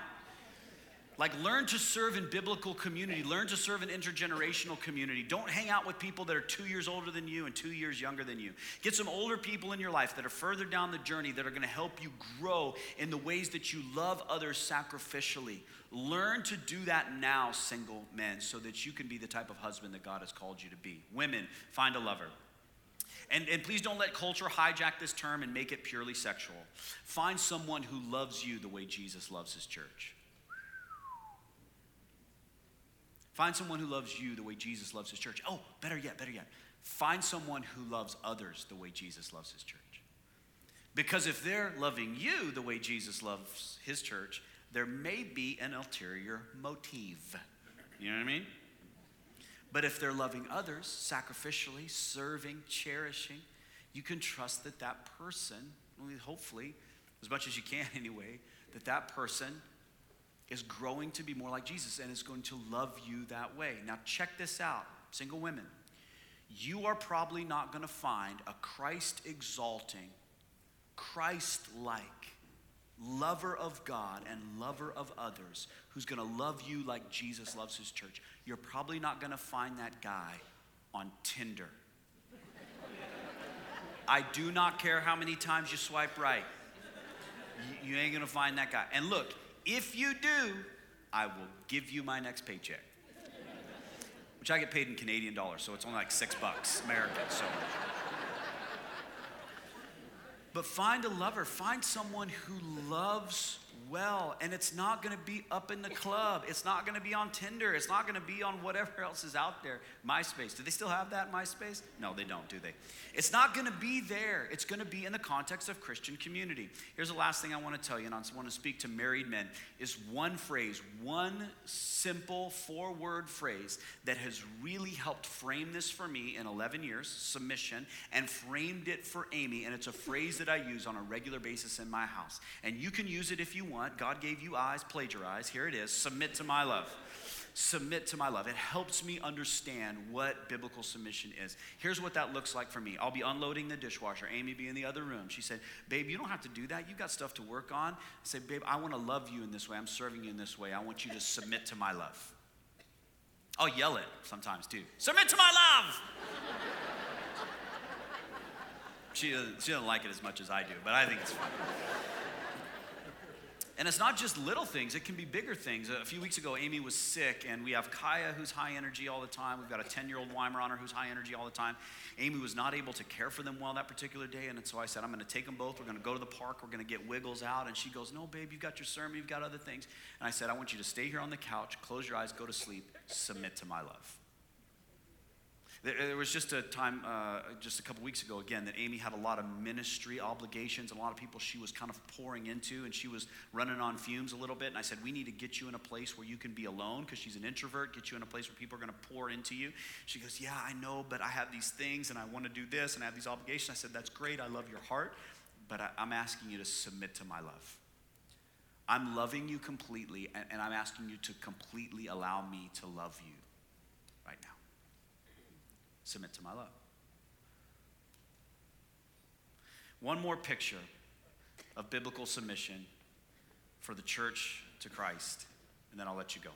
Like, learn to serve in biblical community. Learn to serve in intergenerational community. Don't hang out with people that are two years older than you and two years younger than you. Get some older people in your life that are further down the journey that are to help you grow in the ways that you love others sacrificially. Learn to do that now, single men, so that you can be the type of husband that God has called you to be. Women, find a lover. And, and please don't let culture hijack this term and make it purely sexual. Find someone who loves you the way Jesus loves his church. Find someone who loves you the way Jesus loves his church. Oh, better yet, better yet. Find someone who loves others the way Jesus loves his church. Because if they're loving you the way Jesus loves his church, there may be an ulterior motive. You know what I mean? But if they're loving others sacrificially, serving, cherishing, you can trust that that person, hopefully, as much as you can anyway, that that person is growing to be more like Jesus and is going to love you that way. Now, check this out, single women. You are probably not going to find a Christ exalting, Christ like lover of God and lover of others who's going to love you like Jesus loves his church. You're probably not going to find that guy on Tinder. I do not care how many times you swipe right. You, you ain't to find that guy. And look, if you do, I will give you my next paycheck. Which I get paid in Canadian dollars, so it's only like six bucks American. So. But find a lover, find someone who loves well. And it's not gonna be up in the club. It's not gonna be on Tinder. It's not gonna be on whatever else is out there. MySpace. Do they still have that, MySpace? No, they don't, do they? It's not gonna be there. It's gonna be in the context of Christian community. Here's the last thing I wanna tell you, and I wanna speak to married men, is one phrase, one simple four word phrase that has really helped frame this for me in 11 years submission, and framed it for Amy. And it's a phrase that I use on a regular basis in my house. And you can use it if you want want. God gave you eyes, plagiarize. Here it is submit to my love. Submit to my love. It helps me understand what biblical submission is. Here's what that looks like for me. I'll be unloading the dishwasher. Amy be in the other room. She said, Babe, you don't have to do that. You've got stuff to work on. I said, Babe, I want to love you in this way. I'm serving you in this way. I want you to submit to my love. I'll yell it sometimes too. Submit to my love. She, doesn't, she doesn't like it as much as I do, but I think it's fun. And it's not just little things, it can be bigger things. A few weeks ago, Amy was sick, and we have Kaya, who's high energy all the time. We've got a 10 year old Weimaraner who's high energy all the time. Amy was not able to care for them well that particular day, and so I said, I'm going to take them both. We're going to go to the park. We're going to get Wiggles out. And she goes, No, babe, you've got your sermon, you've got other things. And I said, I want you to stay here on the couch, close your eyes, go to sleep, submit to my love. There was just a time, uh, just a couple weeks ago, again, that Amy had a lot of ministry obligations and a lot of people she was kind of pouring into, and she was running on fumes a little bit. And I said, We need to get you in a place where you can be alone because she's an introvert, get you in a place where people are going to pour into you. She goes, Yeah, I know, but I have these things and I want to do this and I have these obligations. I said, That's great. I love your heart, but I, am asking you to submit to my love. I'm loving you completely, and, and I'm asking you to completely allow me to love you right now submit to my love. One more picture of biblical submission for the church to Christ, and then I'll let you go.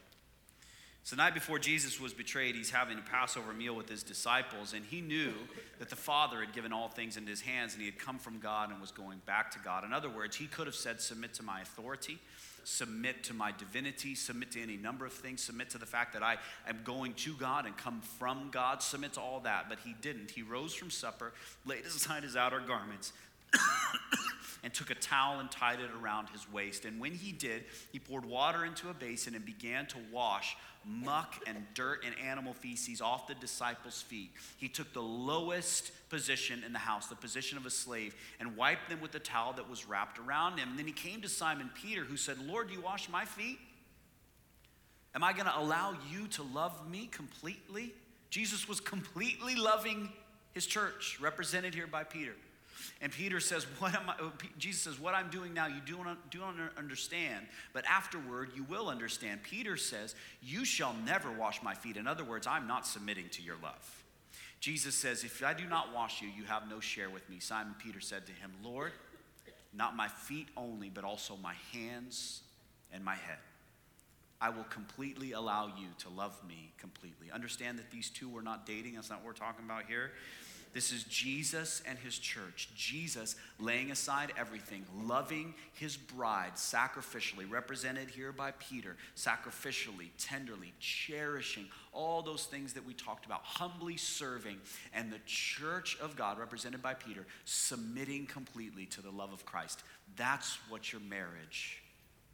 So, the night before Jesus was betrayed, he's having a Passover meal with his disciples, and he knew that the Father had given all things into his hands, and he had come from God and was going back to God. In other words, he could have said, Submit to my authority submit to my divinity, submit to any number of things, submit to the fact that I am going to God and come from God, submit to all that. But he didn't. He rose from supper, laid aside his outer garments, and took a towel and tied it around his waist. And when he did, he poured water into a basin and began to wash muck and dirt and animal feces off the disciples' feet. He took the lowest position in the house, the position of a slave, and wiped them with the towel that was wrapped around him. And then he came to Simon Peter, who said, Lord, do you wash my feet? Am I going to allow you to love me completely? Jesus was completely loving his church, represented here by Peter. And Peter says, What am I? Oh, Jesus says, What I'm doing now, you do not, do not understand, but afterward you will understand. Peter says, You shall never wash my feet. In other words, I'm not submitting to your love. Jesus says, If I do not wash you, you have no share with me. Simon Peter said to him, Lord, not my feet only, but also my hands and my head. I will completely allow you to love me completely. Understand that these two were not dating, that's not what we're talking about here. This is Jesus and his church. Jesus laying aside everything, loving his bride sacrificially, represented here by Peter, sacrificially, tenderly, cherishing all those things that we talked about, humbly serving, and the church of God, represented by Peter, submitting completely to the love of Christ. That's what your marriage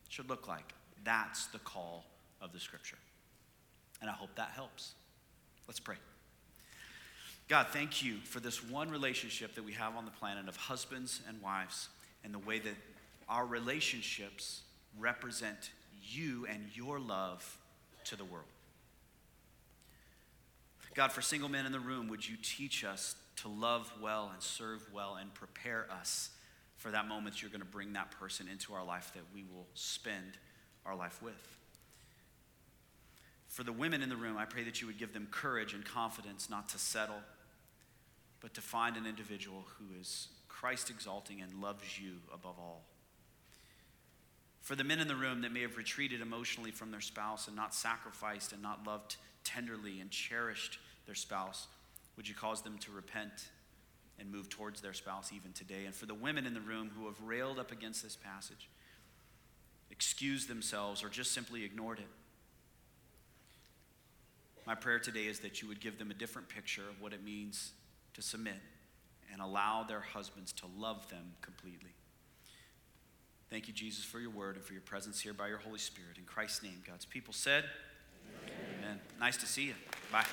should look like. That's the call of the scripture. And I hope that helps. Let's pray. God, thank you for this one relationship that we have on the planet of husbands and wives and the way that our relationships represent you and your love to the world. God, for single men in the room, would you teach us to love well and serve well and prepare us for that moment you're going to bring that person into our life that we will spend our life with? For the women in the room, I pray that you would give them courage and confidence not to settle but to find an individual who is Christ exalting and loves you above all. For the men in the room that may have retreated emotionally from their spouse and not sacrificed and not loved tenderly and cherished their spouse, would you cause them to repent and move towards their spouse even today? And for the women in the room who have railed up against this passage, excused themselves, or just simply ignored it, my prayer today is that you would give them a different picture of what it means to submit and allow their husbands to love them completely. Thank you, Jesus, for your word and for your presence here by your Holy Spirit. In Christ's name, God's people said, Amen. Amen. Nice to see you. Bye.